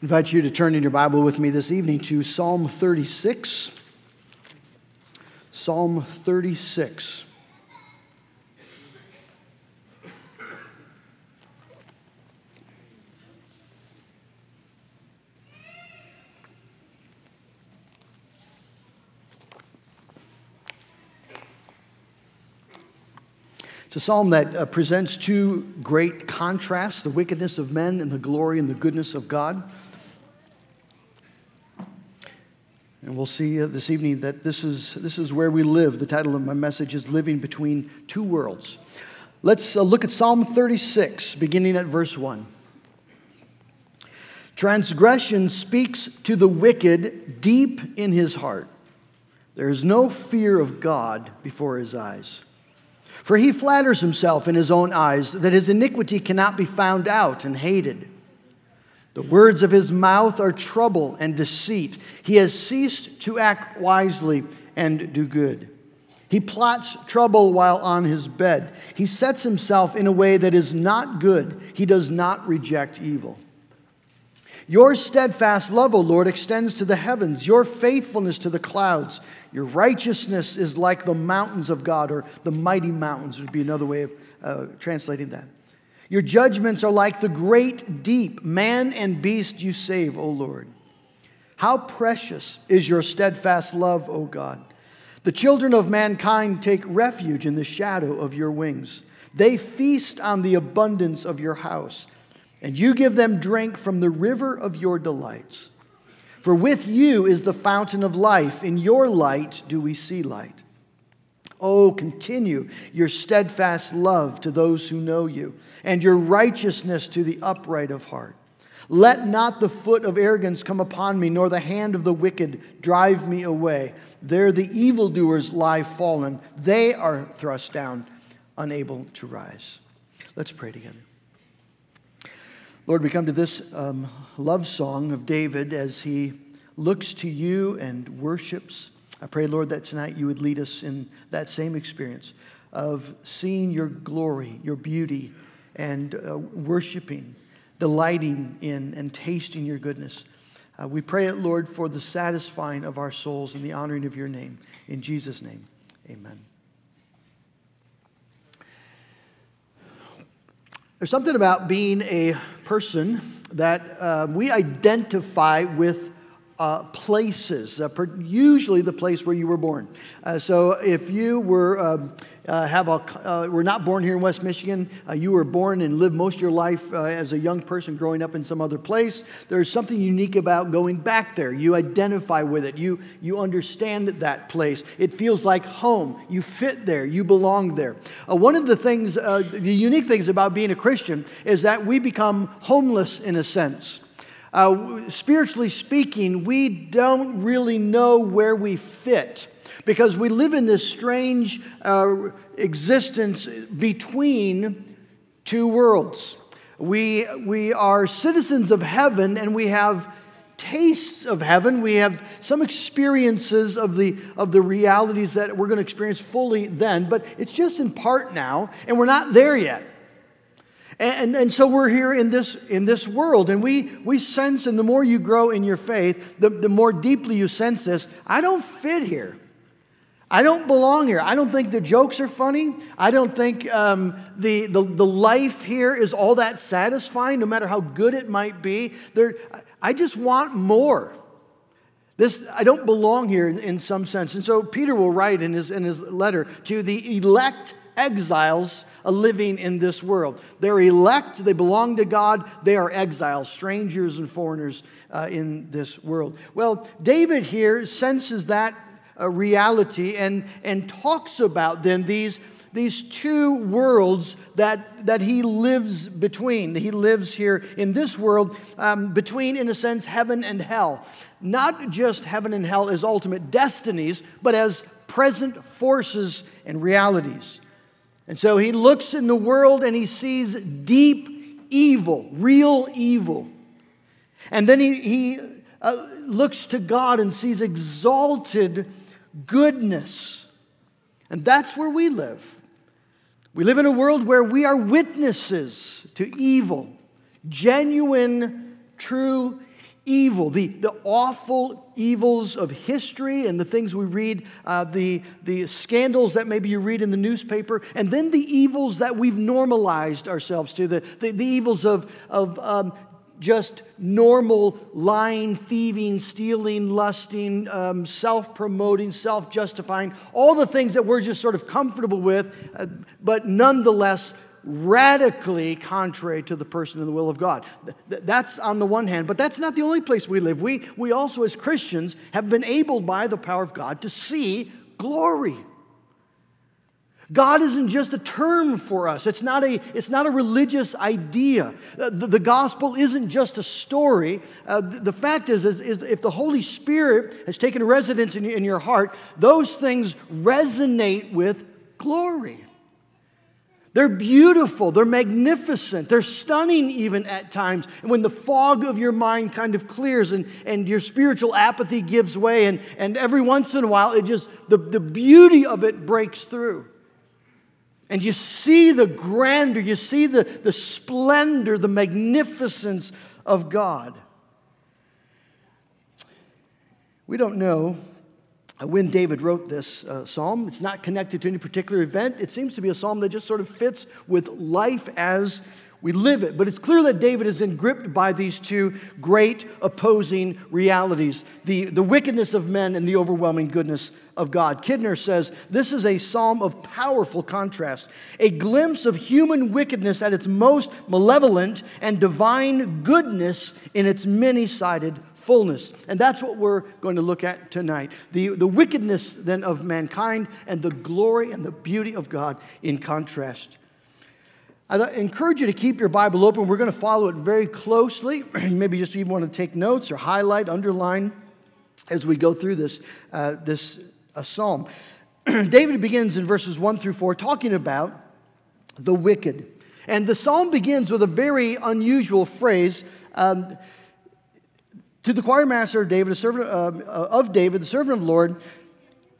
Invite you to turn in your Bible with me this evening to Psalm 36. Psalm 36. It's a psalm that uh, presents two great contrasts the wickedness of men and the glory and the goodness of God. And we'll see uh, this evening that this is, this is where we live. The title of my message is Living Between Two Worlds. Let's uh, look at Psalm 36, beginning at verse 1. Transgression speaks to the wicked deep in his heart. There is no fear of God before his eyes. For he flatters himself in his own eyes that his iniquity cannot be found out and hated. The words of his mouth are trouble and deceit. He has ceased to act wisely and do good. He plots trouble while on his bed. He sets himself in a way that is not good. He does not reject evil. Your steadfast love, O Lord, extends to the heavens, your faithfulness to the clouds. Your righteousness is like the mountains of God, or the mighty mountains would be another way of uh, translating that. Your judgments are like the great deep. Man and beast you save, O Lord. How precious is your steadfast love, O God. The children of mankind take refuge in the shadow of your wings. They feast on the abundance of your house, and you give them drink from the river of your delights. For with you is the fountain of life. In your light do we see light. Oh, continue your steadfast love to those who know you, and your righteousness to the upright of heart. Let not the foot of arrogance come upon me, nor the hand of the wicked drive me away. There the evildoers lie fallen, they are thrust down, unable to rise. Let's pray together. Lord, we come to this um, love song of David as he looks to you and worships I pray, Lord, that tonight you would lead us in that same experience of seeing your glory, your beauty, and uh, worshiping, delighting in, and tasting your goodness. Uh, we pray it, Lord, for the satisfying of our souls and the honoring of your name. In Jesus' name, amen. There's something about being a person that uh, we identify with uh, places, uh, usually the place where you were born. Uh, so if you were um, uh, have a, uh, were not born here in West Michigan, uh, you were born and lived most of your life as a young person growing up in some other place. There's something unique about going back there. You identify with it. You you understand that place. It feels like home. You fit there. You belong there. one of the things, the unique things about being a Christian is that we become homeless in a sense. Uh, spiritually speaking, we don't really know where we fit because we live in this strange uh, existence between two worlds. We, we are citizens of heaven and we have tastes of heaven. We have some experiences of the, of the realities that we're going to experience fully then, but it's just in part now, and we're not there yet. And, and, so we're here in this, in this world, and we, we sense, and the more you grow in your faith, the, the more deeply you sense this I don't fit here. I don't belong here. I don't think the jokes are funny. I don't think um, the, the, the life here is all that satisfying, no matter how good it might be. There, I just want more. This, I don't belong here in, in some sense. And so Peter will write in his, in his letter to the elect exiles living in this world. They're elect, they belong to God, they are exiles, strangers and foreigners uh, in this world. Well, David here senses that uh, reality and, and talks about then these, these two worlds that, that he lives between. He lives here in this world um, between, in a sense, heaven and hell. Not just heaven and hell as ultimate destinies, but as present forces and realities. And so he looks in the world and he sees deep evil, real evil. And then he, he uh, looks to God and sees exalted goodness. And that's where we live. We live in a world where we are witnesses to evil, genuine, true evil, the, the awful evils of history and the things we read, uh, the, the scandals that maybe you read in the newspaper, and then the evils that we've normalized ourselves to, the, the, the evils of, of um, just normal lying, thieving, stealing, lusting, um, self promoting, self justifying, all the things that we're just sort of comfortable with, uh, but nonetheless radically contrary to the person and the will of God. That's on the one hand, but that's not the only place we live. We, we also, as Christians, have been able by the power of God to see glory. God isn't just a term for us. It's not a, it's not a religious idea. Uh, the, the, gospel isn't just a story. Uh, the, the, fact is, is, is, if the Holy Spirit has taken residence in, in your heart, those things resonate with glory. They're beautiful, they're magnificent, they're stunning even at times. And when the fog of your mind kind of clears and, and your spiritual apathy gives way, and, and every once in a while, it just, the, the beauty of it breaks through. And you see the grandeur, you see the, the splendor, the magnificence of God. We don't know when David wrote this uh, psalm. It's not connected to any particular event. It seems to be a psalm that just sort of fits with life as we live it. But it's clear that David is engripped by these two great opposing realities the, the wickedness of men and the overwhelming goodness of God. Kidner says this is a psalm of powerful contrast, a glimpse of human wickedness at its most malevolent and divine goodness in its many sided fullness. And that's what we're going to look at tonight the, the wickedness then of mankind and the glory and the beauty of God in contrast. I encourage you to keep your Bible open. We're going to follow it very closely. Maybe just even want to take notes or highlight, underline as we go through this, uh, this uh, psalm. David begins in verses 1 through 4 talking about the wicked. And the psalm begins with a very unusual phrase. Um, to the choir master of David, a servant uh, of David, the servant of the Lord,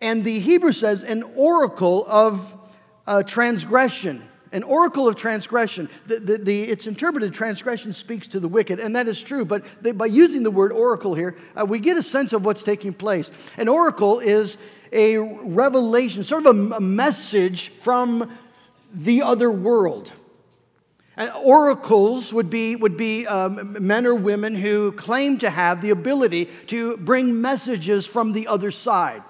and the Hebrew says an oracle of uh, transgression. An oracle of transgression. The, the, the, it's interpreted transgression speaks to the wicked, and that is true. But they, by using the word oracle here, uh, we get a sense of what's taking place. An oracle is a revelation, sort of a, a message from the other world. And oracles would be, would be um, men or women who claim to have the ability to bring messages from the other side.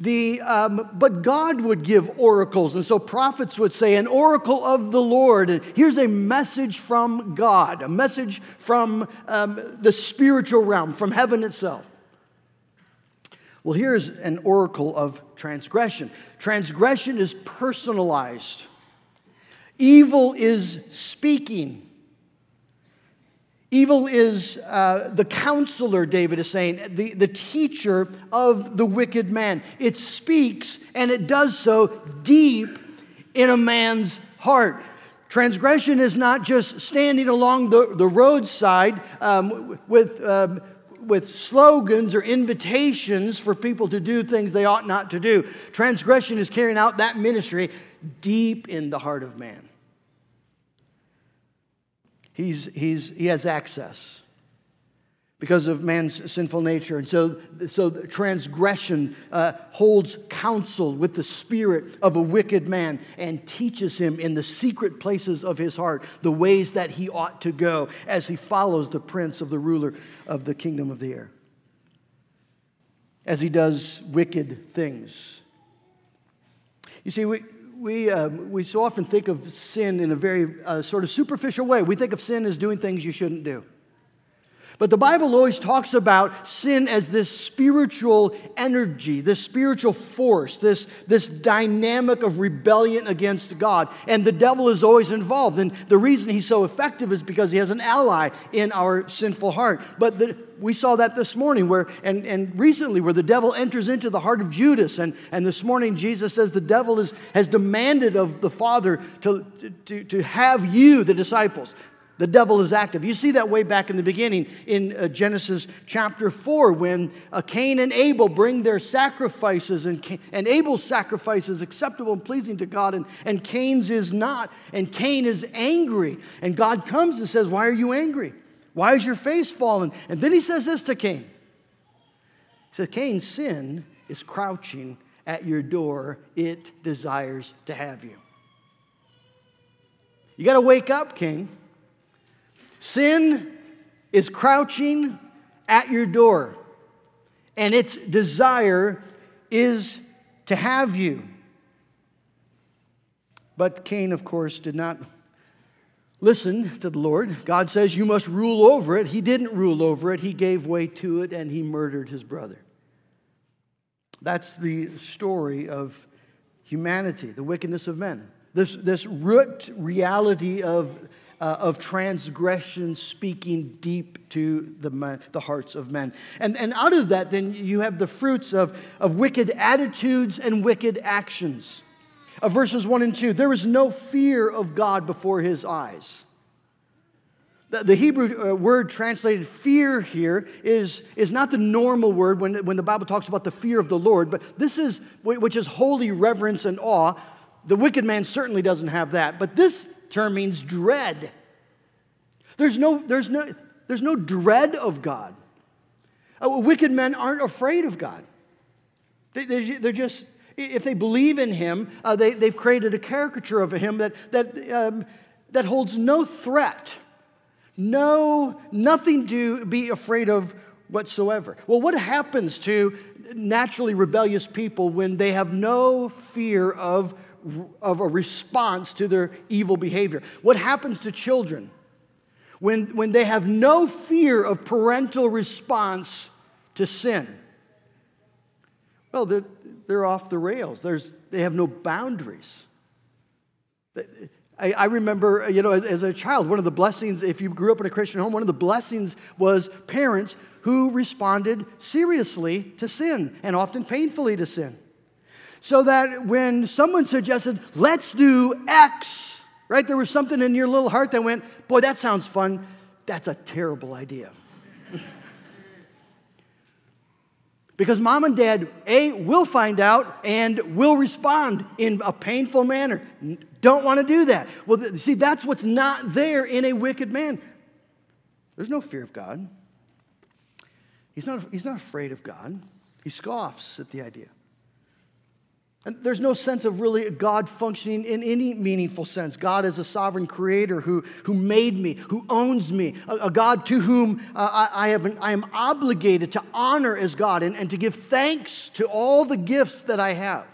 The, um, but God would give oracles, and so prophets would say, An oracle of the Lord. And here's a message from God, a message from um, the spiritual realm, from heaven itself. Well, here's an oracle of transgression. Transgression is personalized. Evil is speaking. Evil is uh, the counselor, David is saying, the, the teacher of the wicked man. It speaks, and it does so deep in a man's heart. Transgression is not just standing along the, the roadside um, with, um, with slogans or invitations for people to do things they ought not to do. Transgression is carrying out that ministry deep in the heart of man. He's, he's, he has access because of man's sinful nature. And so, so transgression uh, holds counsel with the spirit of a wicked man and teaches him in the secret places of his heart the ways that he ought to go as he follows the prince of the ruler of the kingdom of the air, as he does wicked things. You see, we, we, um, we so often think of sin in a very uh, sort of superficial way. We think of sin as doing things you shouldn't do. But the Bible always talks about sin as this spiritual energy, this spiritual force, this, this dynamic of rebellion against God. And the devil is always involved. And the reason he's so effective is because he has an ally in our sinful heart. But the, we saw that this morning where and, and recently where the devil enters into the heart of Judas. And, and this morning Jesus says the devil is, has demanded of the Father to, to, to have you, the disciples, the devil is active. You see that way back in the beginning in uh, Genesis chapter 4 when uh, Cain and Abel bring their sacrifices, and, Cain, and Abel's sacrifice is acceptable and pleasing to God, and, and Cain's is not. And Cain is angry. And God comes and says, Why are you angry? Why is your face fallen? And then he says this to Cain. He says, Cain, sin is crouching at your door. It desires to have you. You got to wake up, Cain. Sin is crouching at your door, and its desire is to have you. But Cain, of course, did not listen to the Lord. God says, You must rule over it. He didn't rule over it, he gave way to it, and he murdered his brother. That's the story of humanity, the wickedness of men. This, this root reality of, uh, of transgression speaking deep to the, the hearts of men. And, and out of that, then you have the fruits of, of wicked attitudes and wicked actions of verses 1 and 2. There is no fear of God before his eyes. The, the Hebrew uh, word translated fear here is, is not the normal word when, when the Bible talks about the fear of the Lord, but this is, which is holy reverence and awe. The wicked man certainly doesn't have that, but this term means dread. There's no, there's no, there's no dread of God. Uh, wicked men aren't afraid of God. They, they, they're just if they believe in him, uh, they, they've created a caricature of him that, that, um, that holds no threat, no, nothing to be afraid of whatsoever. Well, what happens to naturally rebellious people when they have no fear of, of a response to their evil behavior? What happens to children when, when they have no fear of parental response to sin? Well, they're, they're off the rails. There's, they have no boundaries. I, I remember, you know, as, as, a child, one of the blessings, if you grew up in a Christian home, one of the blessings was parents who responded seriously to sin and often painfully to sin. So that when someone suggested, let's do X, right, there was something in your little heart that went, boy, that sounds fun. That's a terrible idea. Because mom and dad, A, will find out and will respond in a painful manner. Don't want to do that. Well, see, that's what's not there in a wicked man. There's no fear of God. He's not, he's not afraid of God. He scoffs at the idea. And there's no sense of really God functioning in any meaningful sense. God is a sovereign creator who, who made me, who owns me, a, a God to whom uh, I, I, have an, I am obligated to honor as God and, and to give thanks to all the gifts that I have,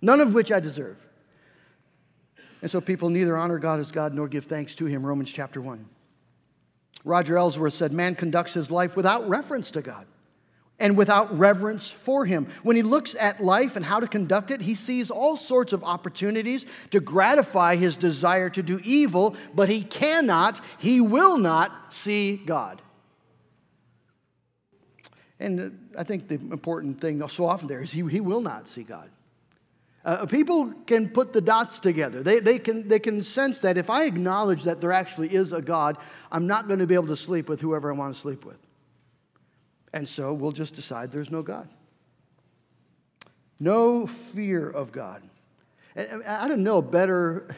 none of which I deserve. And so people neither honor God as God nor give thanks to Him. Romans chapter 1. Roger Ellsworth said, Man conducts his life without reference to God and without reverence for him. When he looks at life and how to conduct it, he sees all sorts of opportunities to gratify his desire to do evil, but he cannot, he will not see God. And I think the important thing so often there is he, he will not see God. Uh, people can put the dots together. They, they, can, they can sense that if I acknowledge that there actually is a God, I'm not going to be able to sleep with whoever I want to sleep with. And so we'll just decide there's no God. No fear of God. And I don't know a better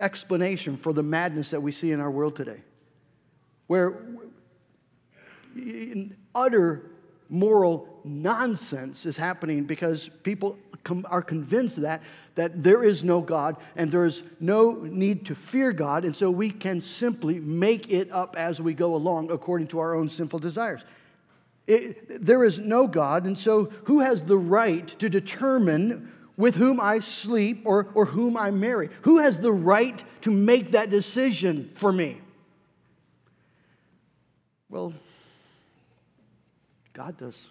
explanation for the madness that we see in our world today, where utter moral nonsense is happening because people are convinced that that there is no God and there is no need to fear God, and so we can simply make it up as we go along according to our own sinful desires. It, there is no God, and so who has the right to determine with whom I sleep or, or whom I marry? Who has the right to make that decision for me? Well, God does.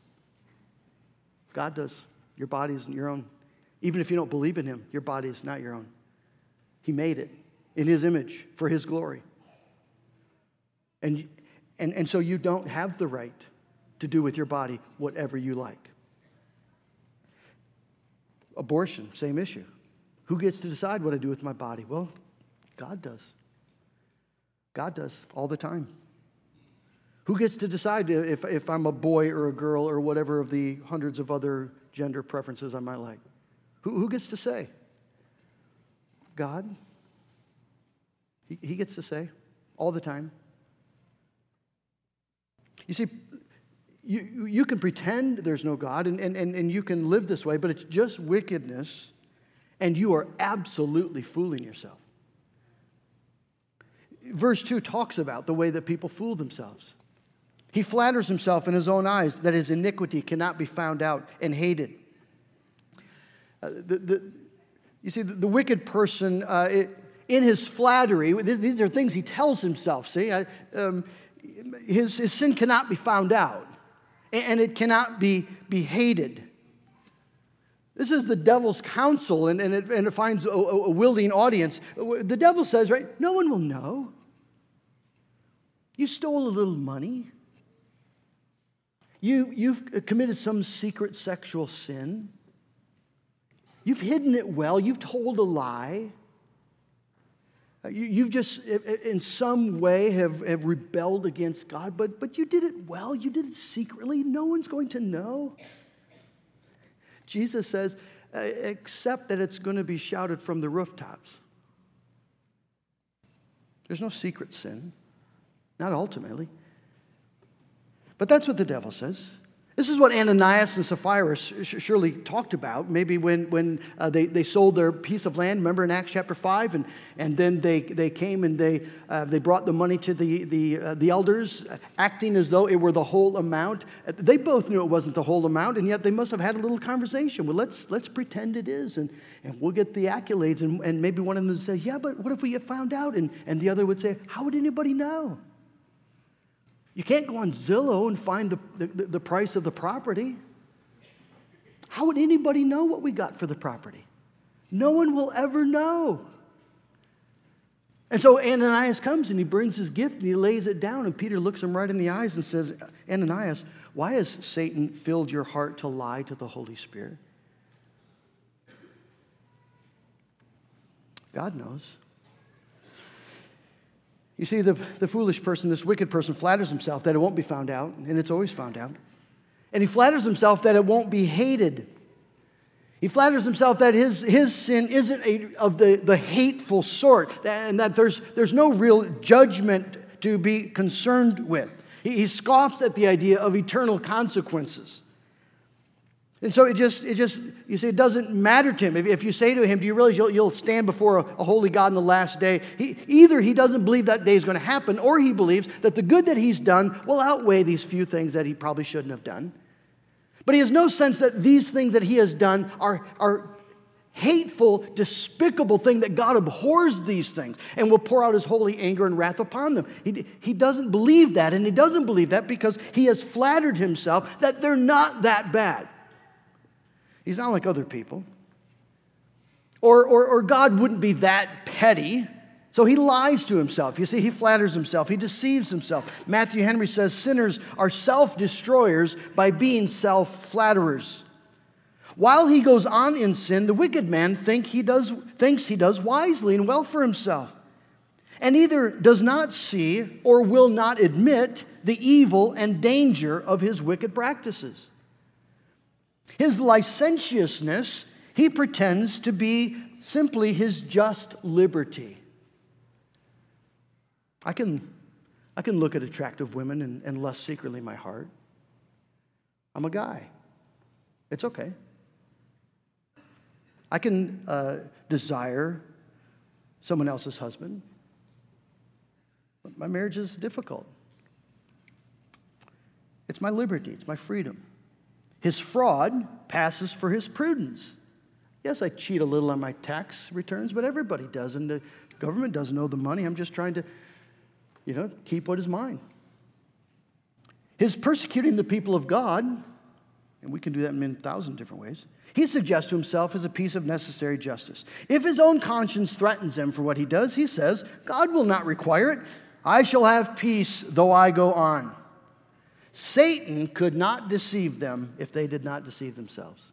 God does. Your body isn't your own. Even if you don't believe in Him, your body is not your own. He made it in His image for His glory. And, and, and so you don't have the right to do with your body whatever you like. Abortion, same issue. Who gets to decide what I do with my body? Well, God does. God does all the time. Who gets to decide if, if I'm a boy or a girl or whatever of the hundreds of other gender preferences I might like? Who, who gets to say? God. He, he gets to say all the time. You see, you, you can pretend there's no God and, and, and, and you can live this way, but it's just wickedness, and you are absolutely fooling yourself. Verse 2 talks about the way that people fool themselves. He flatters himself in his own eyes that his iniquity cannot be found out and hated. Uh, the, the, you see, the, the wicked person, uh, it, in his flattery, this, these are things he tells himself, see? I, um, his, his sin cannot be found out, and it cannot be, be hated. This is the devil's counsel, and, and, it, and it finds a, a willing audience. The devil says, right, no one will know. You stole a little money. You, you've committed some secret sexual sin. You've hidden it well. You've told a lie. Uh, you, have just, in some way, have, have rebelled against God, but, but you did it well. You did it secretly. No one's going to know. Jesus says, uh, except that it's going to be shouted from the rooftops. There's no secret sin, not ultimately. But that's what the devil says. This is what Ananias and Sapphira surely talked about. Maybe when, when uh, they, they sold their piece of land, remember in Acts chapter 5? And, and then they, they came and they, uh, they brought the money to the, the, uh, the elders, acting as though it were the whole amount. They both knew it wasn't the whole amount, and yet they must have had a little conversation. Well, let's, let's pretend it is, and, and we'll get the accolades. And, and maybe one of them would say, Yeah, but what if we get found out? And, and the other would say, How would anybody know? You can't go on Zillow and find the, the, the, price of the property. How would anybody know what we got for the property? No one will ever know. And so Ananias comes and he brings his gift and he lays it down, and Peter looks him right in the eyes and says, Ananias, why has Satan filled your heart to lie to the Holy Spirit? God knows. You see, the, the foolish person, this wicked person, flatters himself that it won't be found out, and it's always found out. And he flatters himself that it won't be hated. He flatters himself that his, his sin isn't a, of the, the hateful sort, and that there's, there's no real judgment to be concerned with. He, he scoffs at the idea of eternal consequences. And so it just, it just, you see, it doesn't matter to him. If, if you say to him, Do you realize you'll, you'll stand before a, a, holy God in the last day? He, either he doesn't believe that day is going to happen, or he believes that the good that he's done will outweigh these few things that he probably shouldn't have done. But he has no sense that these things that he has done are, are hateful, despicable thing that God abhors these things and will pour out his holy anger and wrath upon them. He, he doesn't believe that, and he doesn't believe that because he has flattered himself that they're not that bad. He's not like other people. Or, or, or God wouldn't be that petty. So he lies to himself. You see, he flatters himself, he deceives himself. Matthew Henry says sinners are self destroyers by being self flatterers. While he goes on in sin, the wicked man think he does, thinks he does wisely and well for himself, and either does not see or will not admit the evil and danger of his wicked practices. His licentiousness, he pretends to be simply his just liberty. I can, I can look at attractive women and, and lust secretly in my heart. I'm a guy. It's okay. I can uh, desire someone else's husband. But my marriage is difficult. It's my liberty, it's my freedom. His fraud passes for his prudence. Yes, I cheat a little on my tax returns, but everybody does, and the government doesn't owe the money. I'm just trying to, you know, keep what is mine. His persecuting the people of God, and we can do that in a thousand different ways, he suggests to himself as a piece of necessary justice. If his own conscience threatens him for what he does, he says, God will not require it. I shall have peace though I go on. Satan could not deceive them if they did not deceive themselves.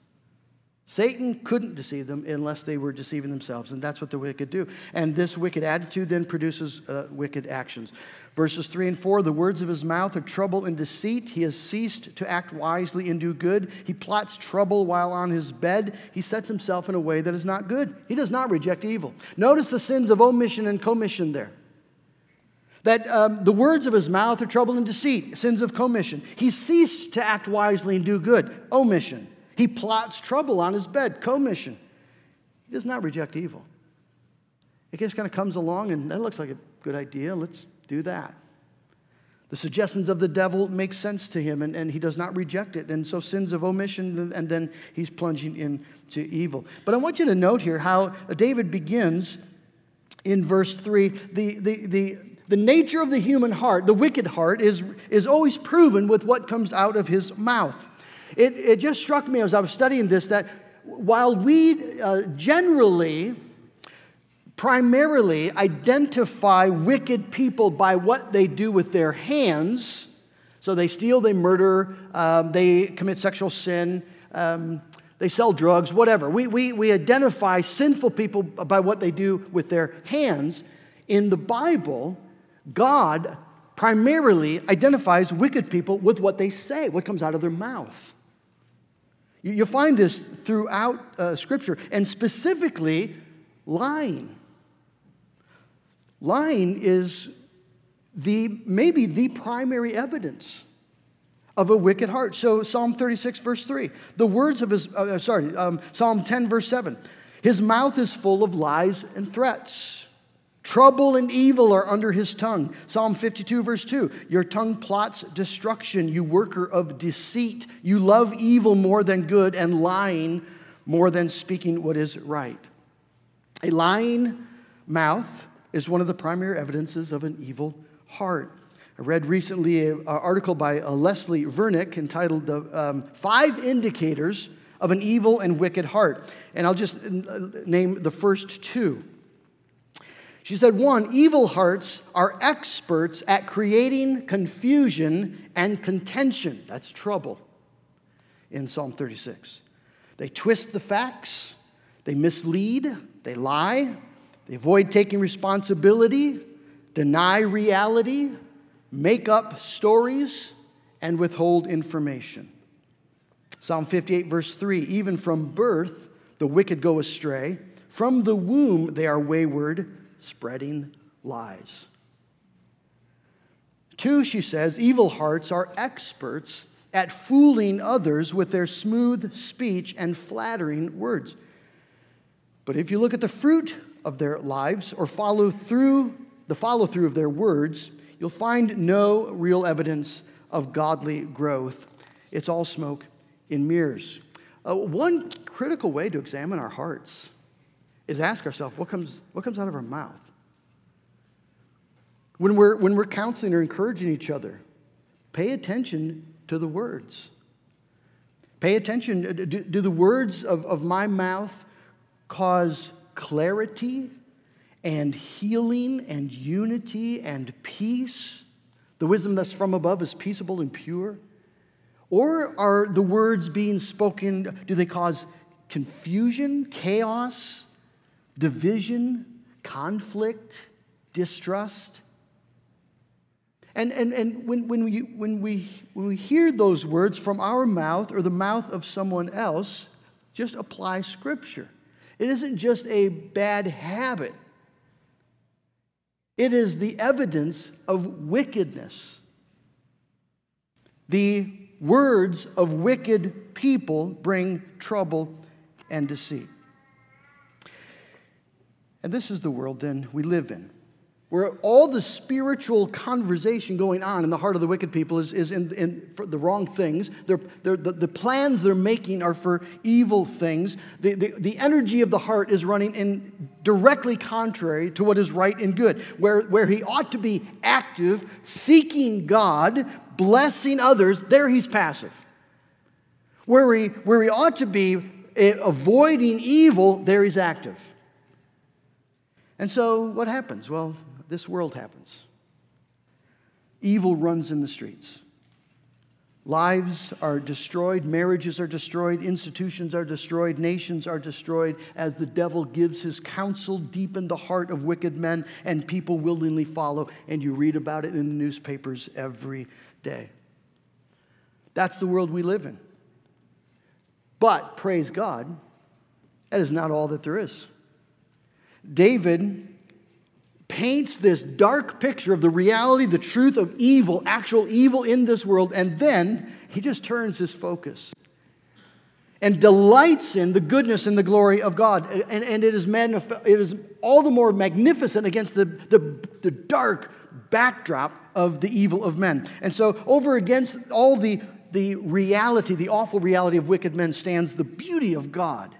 Satan couldn't deceive them unless they were deceiving themselves, and that's what the wicked do. And this wicked attitude then produces uh, wicked actions. Verses 3 and 4 the words of his mouth are trouble and deceit. He has ceased to act wisely and do good. He plots trouble while on his bed. He sets himself in a way that is not good. He does not reject evil. Notice the sins of omission and commission there. That um, the words of his mouth are trouble and deceit, sins of commission. He ceased to act wisely and do good, omission. He plots trouble on his bed, commission. He does not reject evil. It just kind of comes along and that looks like a good idea. Let's do that. The suggestions of the devil make sense to him, and, and he does not reject it. And so, sins of omission, and then he's plunging into evil. But I want you to note here how David begins in verse 3. The, the, the, the nature of the human heart, the wicked heart, is, is always proven with what comes out of his mouth. It, it just struck me as I was studying this that while we uh, generally primarily identify wicked people by what they do with their hands. So they steal, they murder, um, they commit sexual sin, um, they sell drugs, whatever. We, we, we identify sinful people by what they do with their hands. In the Bible, God primarily identifies wicked people with what they say, what comes out of their mouth. You, find this throughout uh, Scripture, and specifically lying. Lying is the, maybe the primary evidence of a wicked heart. So Psalm 36, verse 3, the words of his, uh, sorry, um, Psalm 10, verse 7, his mouth is full of lies and threats. Trouble and evil are under his tongue. Psalm 52, verse 2 Your tongue plots destruction, you worker of deceit. You love evil more than good, and lying more than speaking what is right. A lying mouth is one of the primary evidences of an evil heart. I read recently an article by uh, Leslie Vernick entitled The um, Five Indicators of an Evil and Wicked Heart. And I'll just uh, name the first two. She said, one, evil hearts are experts at creating confusion and contention. That's trouble in Psalm 36. They twist the facts, they mislead, they lie, they avoid taking responsibility, deny reality, make up stories, and withhold information. Psalm 58, verse 3 Even from birth, the wicked go astray. From the womb, they are wayward, spreading lies. Two, she says, evil hearts are experts at fooling others with their smooth speech and flattering words. But if you look at the fruit of their lives or follow through the follow through of their words, you'll find no real evidence of godly growth. It's all smoke in mirrors. Uh, one critical way to examine our hearts is ask ourselves what comes, what comes out of our mouth? When we're, when we're counseling or encouraging each other, pay attention to the words. Pay attention. Uh, do, do the words of, of my mouth cause clarity and healing and unity and peace. The wisdom that's from above is peaceable and pure. Or are the words being spoken, do they cause confusion, chaos, division, conflict, distrust? And, and, and when, when, we, when, we, when we hear those words from our mouth or the mouth of someone else, just apply Scripture. It isn't just a bad habit, it is the evidence of wickedness. The words of wicked people bring trouble and deceit. And this is the world then we live in where all the spiritual conversation going on in the heart of the wicked people is, is in, in for the wrong things. They're, they're, the, the plans they're making are for evil things. The, the, the energy of the heart is running in directly contrary to what is right and good. Where, where he ought to be active, seeking God, blessing others, there he's passive. Where he, where he ought to be eh, avoiding evil, there he's active. And so what happens? Well, this world happens. Evil runs in the streets. Lives are destroyed, marriages are destroyed, institutions are destroyed, nations are destroyed as the devil gives his counsel deep in the heart of wicked men, and people willingly follow, and you read about it in the newspapers every day. That's the world we live in. But, praise God, that is not all that there is. David paints this dark picture of the reality, the truth of evil, actual evil in this world, and then he just turns his focus and delights in the goodness and the glory of God. And, and it, is magnif- it is all the more magnificent against the, the, the dark backdrop of the evil of men. And so, over against all the, the reality, the awful reality of wicked men, stands the beauty of God.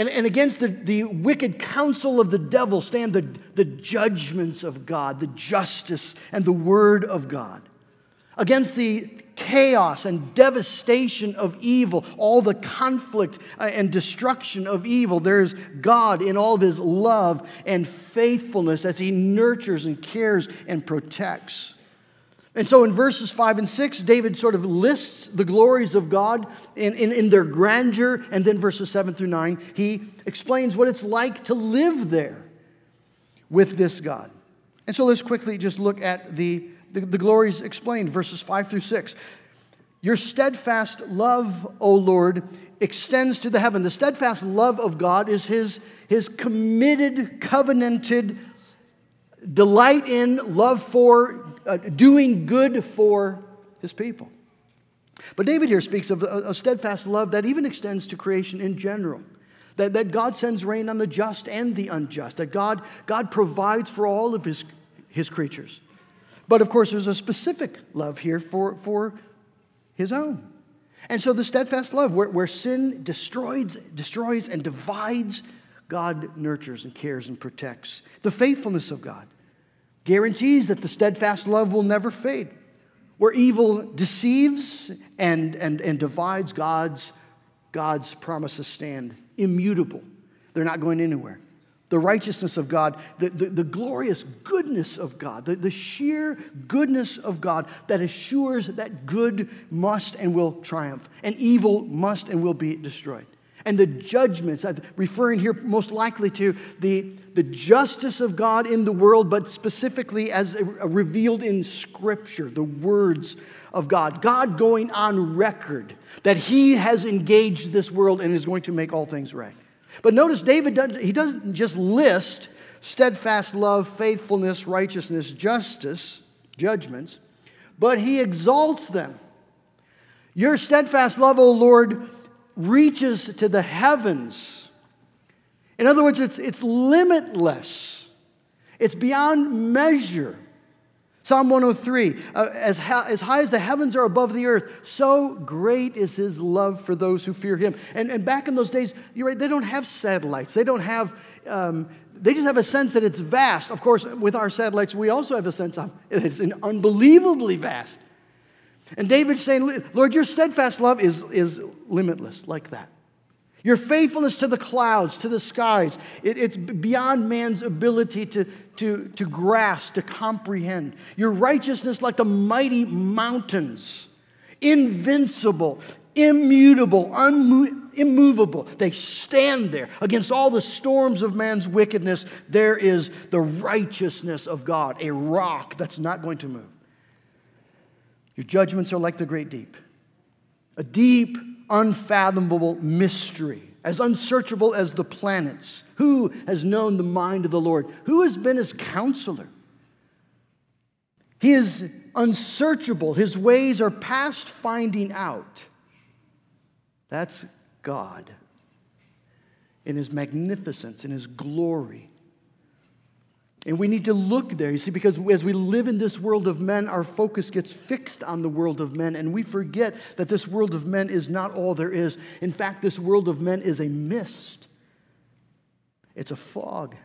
And, and against the, the wicked counsel of the devil stand the, the judgments of God, the justice and the word of God. Against the chaos and devastation of evil, all the conflict uh, and destruction of evil, there's God in all of his love and faithfulness as he nurtures and cares and protects. And so in verses 5 and 6, David sort of lists the glories of God in, in, in, their grandeur. And then verses 7 through 9, he explains what it's like to live there with this God. And so let's quickly just look at the, the, the glories explained, verses 5 through 6. Your steadfast love, O Lord, extends to the heaven. The steadfast love of God is his, his committed, covenanted delight in, love for, uh, doing good for his people. But David here speaks of a, a, steadfast love that even extends to creation in general. That, that God sends rain on the just and the unjust, that God, God provides for all of his, his creatures. But of course, there's a specific love here for, for his own. And so the steadfast love, where, where sin destroys, destroys and divides, God nurtures and cares and protects. The faithfulness of God guarantees that the steadfast love will never fade. Where evil deceives and, and, and divides, God's, God's promises stand immutable. They're not going anywhere. The righteousness of God, the, the, the glorious goodness of God, the, the sheer goodness of God that assures that good must and will triumph, and evil must and will be destroyed and the judgments, uh, referring here most likely to the, the justice of God in the world, but specifically as revealed in Scripture, the words of God. God going on record that He has engaged this world and is going to make all things right. But notice David, he doesn't just list steadfast love, faithfulness, righteousness, justice, judgments, but he exalts them. Your steadfast love, O Lord, reaches to the heavens. In other words, it's, it's limitless, it's beyond measure. Psalm 103 uh, as, ha- as high as the heavens are above the earth, so great is his love for those who fear him. And, and back in those days, you're right, they don't have satellites. They don't have, um, they just have a sense that it's vast. Of course, with our satellites, we also have a sense of it's an unbelievably vast. And David's saying, Lord, your steadfast love is, is limitless, like that. Your faithfulness to the clouds, to the skies, it, it's beyond man's ability to, to, to grasp, to comprehend. Your righteousness, like the mighty mountains, invincible, immutable, unmo- immovable. They stand there against all the storms of man's wickedness. There is the righteousness of God, a rock that's not going to move. Your judgments are like the great deep, a deep, unfathomable mystery, as unsearchable as the planets. Who has known the mind of the Lord? Who has been his counselor? He is unsearchable, his ways are past finding out. That's God in his magnificence, in his glory. And we need to look there, you see, because as we live in this world of men, our focus gets fixed on the world of men, and we forget that this world of men is not all there is. In fact, this world of men is a mist, it's a fog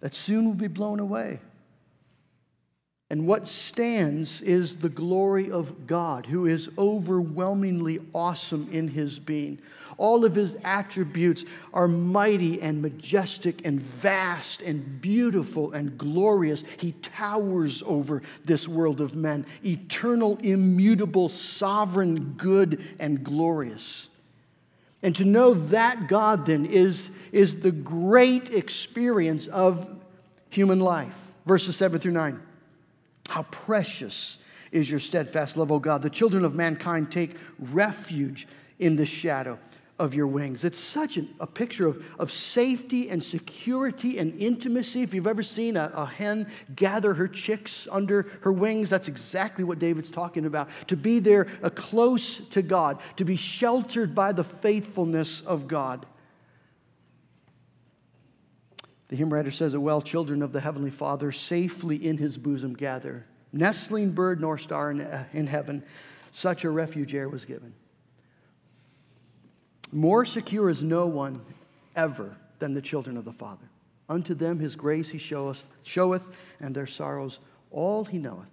that soon will be blown away. And what stands is the glory of God, who is overwhelmingly awesome in his being. All of his attributes are mighty and majestic and vast and beautiful and glorious. He towers over this world of men, eternal, immutable, sovereign, good, and glorious. And to know that God then is, is the great experience of human life. Verses 7 through 9. How precious is your steadfast love, O God. The children of mankind take refuge in the shadow of your wings. It's such an, a picture of, of safety and security and intimacy. If you've ever seen a, a hen gather her chicks under her wings, that's exactly what David's talking about. To be there uh, close to God, to be sheltered by the faithfulness of God. The hymn writer says it well children of the Heavenly Father safely in his bosom gather. Nestling bird nor star in, uh, in heaven, such a refuge e'er was given. More secure is no one ever than the children of the Father. Unto them his grace he showeth, showeth, and their sorrows all he knoweth.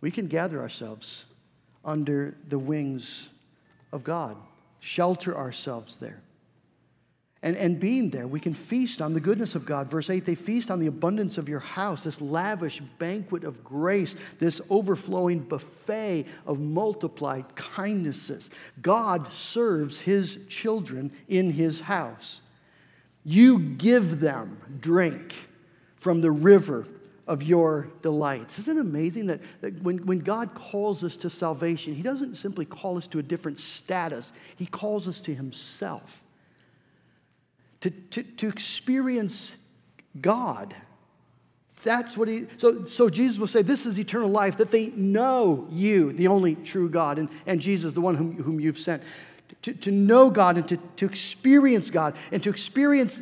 We can gather ourselves under the wings of God, shelter ourselves there. And, and being there, we can feast on the goodness of God. Verse 8, they feast on the abundance of your house, this lavish banquet of grace, this overflowing buffet of multiplied kindnesses. God serves his children in his house. You give them drink from the river of your delights. Isn't it amazing that, that when, when God calls us to salvation, He doesn't simply call us to a different status, He calls us to Himself to, to, to experience God. That's what he, so, so Jesus will say, This is eternal life, that they know you, the only true God, and, and Jesus, the one whom, whom you've sent. To, to know God and to, to experience God and to experience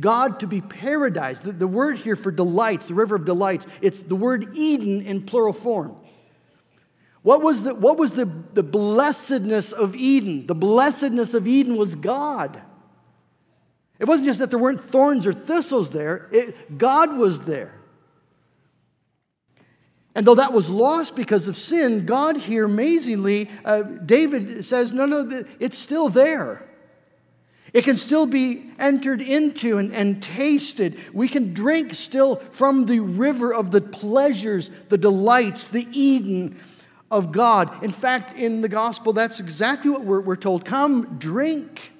God to be paradise. The, the word here for delights, the river of delights, it's the word Eden in plural form. What was the, what was the, the blessedness of Eden? The blessedness of Eden was God. It wasn't just that there weren't thorns or thistles there, it, God was there. And though that was lost because of sin, God here amazingly, uh, David says, no, no, it's still there. It can still be entered into and, and tasted. We can drink still from the river of the pleasures, the delights, the Eden of God. In fact, in the gospel, that's exactly what we're, we're told. Come, drink.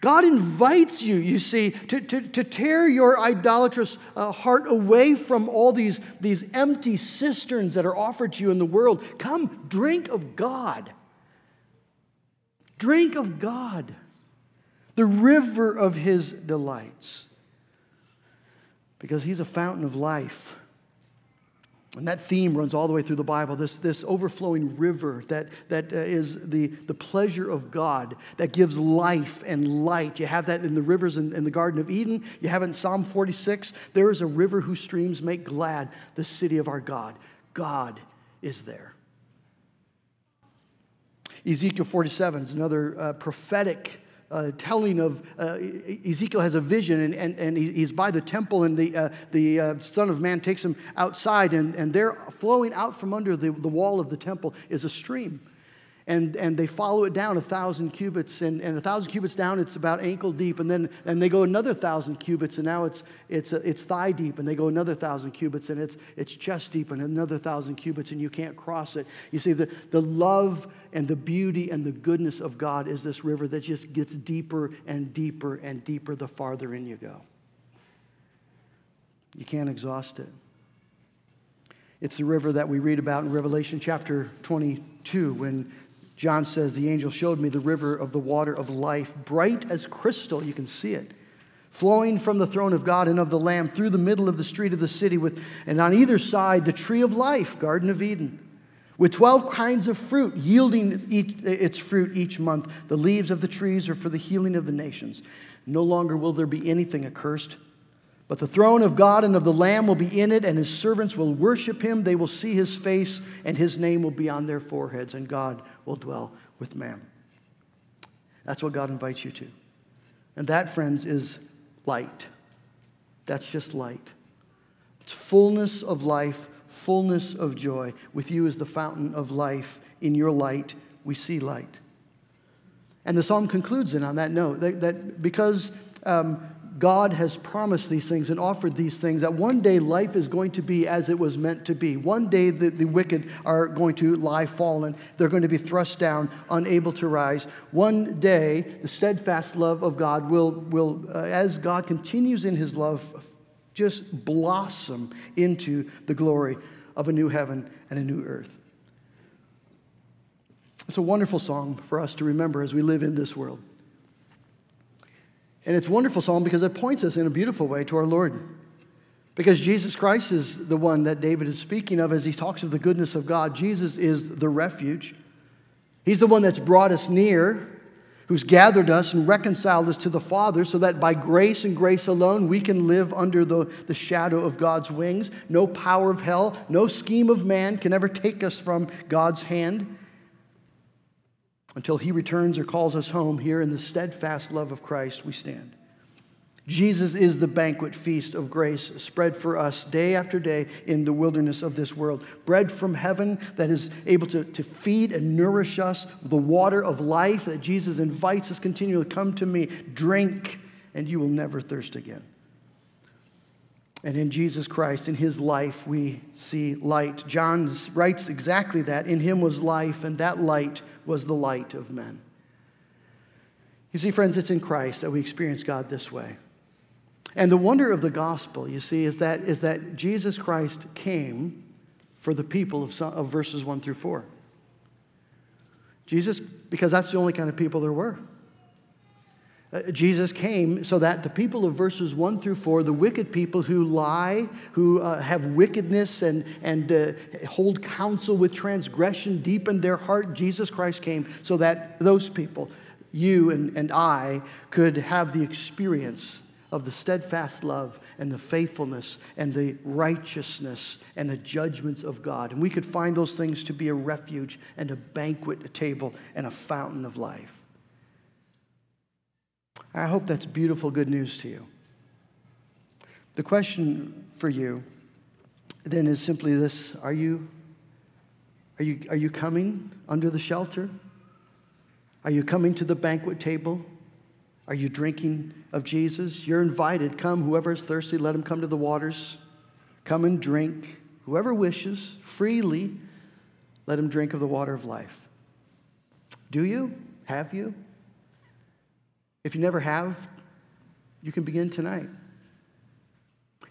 God invites you, you see, to, to, to tear your idolatrous uh, heart away from all these, these empty cisterns that are offered to you in the world. Come, drink of God. Drink of God, the river of his delights, because he's a fountain of life. And that theme runs all the way through the Bible this, this overflowing river that, that uh, is the, the pleasure of God that gives life and light. You have that in the rivers in, in the Garden of Eden. You have it in Psalm 46. There is a river whose streams make glad the city of our God. God is there. Ezekiel 47 is another uh, prophetic uh, telling of uh, Ezekiel has a vision, and, and, and he's by the temple, and the, uh, the uh, Son of Man takes him outside, and, and there, flowing out from under the, the wall of the temple, is a stream and, and they follow it down a thousand cubits and, and a thousand cubits down it's about ankle deep and then and they go another thousand cubits and now it's it's uh, it's thigh deep and they go another thousand cubits and it's it's chest deep and another thousand cubits and you can't cross it. You see the, the love and the beauty and the goodness of god is this river that just gets deeper and deeper and deeper the farther in you go. You can't exhaust it. It's the river that we read about in Revelation chapter 22 when John says, The angel showed me the river of the water of life, bright as crystal. You can see it. Flowing from the throne of God and of the Lamb through the middle of the street of the city, with, and on either side, the tree of life, Garden of Eden, with 12 kinds of fruit, yielding each, its fruit each month. The leaves of the trees are for the healing of the nations. No longer will there be anything accursed but the throne of God and of the Lamb will be in it, and his servants will worship him. They will see his face, and his name will be on their foreheads, and God will dwell with man. That's what God invites you to. And that, friends, is light. That's just light. It's fullness of life, fullness of joy. With you is the fountain of life. In your light, we see light. And the psalm concludes it on that note that, that because um, God has promised these things and offered these things, that one day life is going to be as it was meant to be. One day the, the wicked are going to lie fallen, they're going to be thrust down, unable to rise. One day, the steadfast love of God will, will uh, as God continues in his love, just blossom into the glory of a new heaven and a new earth. It's a wonderful song for us to remember as we live in this world. And it's a wonderful psalm because it points us in a beautiful way to our Lord. Because Jesus Christ is the one that David is speaking of as he talks of the goodness of God. Jesus is the refuge. He's the one that's brought us near, who's gathered us and reconciled us to the Father, so that by grace and grace alone we can live under the, the shadow of God's wings. No power of hell, no scheme of man can ever take us from God's hand until he returns or calls us home. Here in the steadfast love of Christ, we stand. Jesus is the banquet feast of grace spread for us day after day in the wilderness of this world. Bread from heaven that is able to, to feed and nourish us, the water of life that Jesus invites us continually come to me, drink, and you will never thirst again. And in Jesus Christ, in his life, we see light. John writes exactly that. In him was life, and that light was the light of men. You see, friends, it's in Christ that we experience God this way. And the wonder of the gospel, you see, is that, is that Jesus Christ came for the people of, of verses 1 through 4. Jesus, because that's the only kind of people there were. Uh, Jesus came so that the people of verses 1 through 4, the wicked people who lie, who uh, have wickedness and, and uh, hold counsel with transgression deep in their heart, Jesus Christ came so that those people, you and, and I, could have the experience of the steadfast love and the faithfulness and the righteousness and the judgments of God. And we could find those things to be a refuge and a banquet table and a fountain of life. I hope that's beautiful good news to you. The question for you then is simply this Are you, are you, are you coming under the shelter? Are you coming to the banquet table? Are you drinking of Jesus? You're invited. Come, whoever is thirsty, let him come to the waters. Come and drink. Whoever wishes, freely, let him drink of the water of life. Do you? Have you? If you never have, you can begin tonight.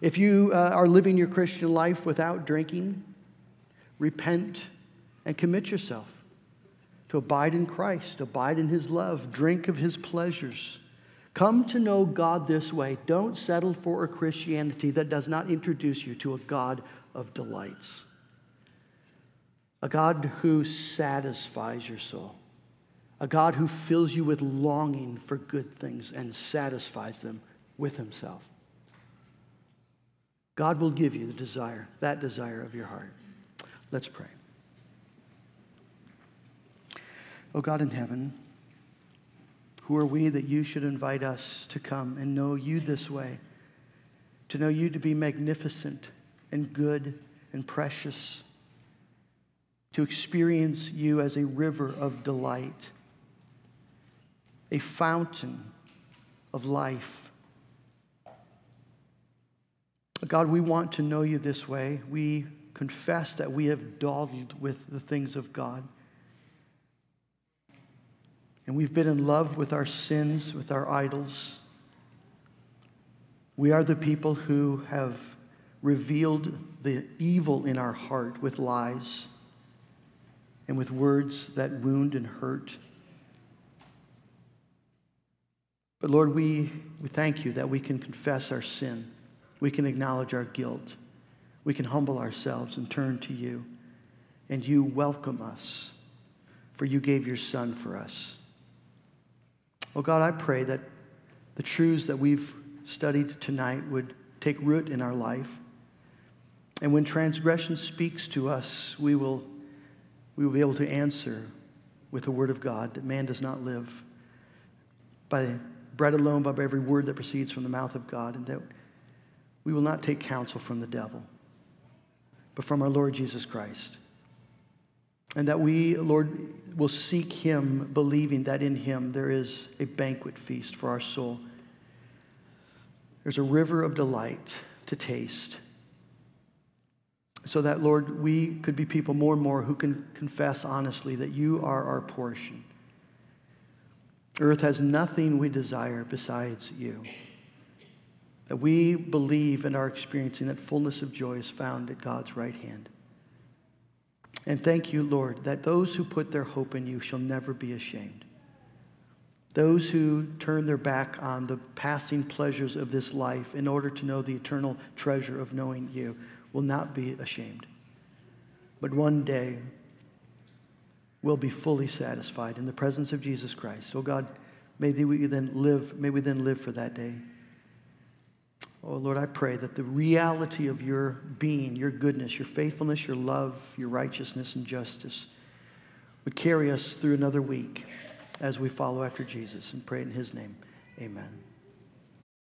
If you uh, are living your Christian life without drinking, repent and commit yourself to abide in Christ, abide in His love, drink of His pleasures. Come to know God this way. Don't settle for a Christianity that does not introduce you to a God of delights, a God who satisfies your soul a God who fills you with longing for good things and satisfies them with himself. God will give you the desire, that desire of your heart. Let's pray. Oh God in heaven, who are we that you should invite us to come and know you this way, to know you to be magnificent and good and precious, to experience you as a river of delight a fountain of life. God, we want to know you this way. We confess that we have dawdled with the things of God. And we've been in love with our sins, with our idols. We are the people who have revealed the evil in our heart with lies and with words that wound and hurt. But Lord, we, we thank you that we can confess our sin. We can acknowledge our guilt. We can humble ourselves and turn to you. And you welcome us, for you gave your Son for us. Oh God, I pray that the truths that we've studied tonight would take root in our life. And when transgression speaks to us, we will, we will be able to answer with the word of God that man does not live by bread alone, but by every word that proceeds from the mouth of God, and that we will not take counsel from the devil, but from our Lord Jesus Christ. And that we, Lord, will seek him, believing that in him there is a banquet feast for our soul. There's a river of delight to taste. So that, Lord, we could be people more and more who can confess honestly that you are our portion Earth has nothing we desire besides you. That we believe and are experiencing that fullness of joy is found at God's right hand. And thank you, Lord, that those who put their hope in you shall never be ashamed. Those who turn their back on the passing pleasures of this life in order to know the eternal treasure of knowing you will not be ashamed. But one day will be fully satisfied in the presence of Jesus Christ. Oh God, may we then live, may we then live for that day. Oh Lord, I pray that the reality of your being, your goodness, your faithfulness, your love, your righteousness and justice would carry us through another week as we follow after Jesus and pray in his name. Amen.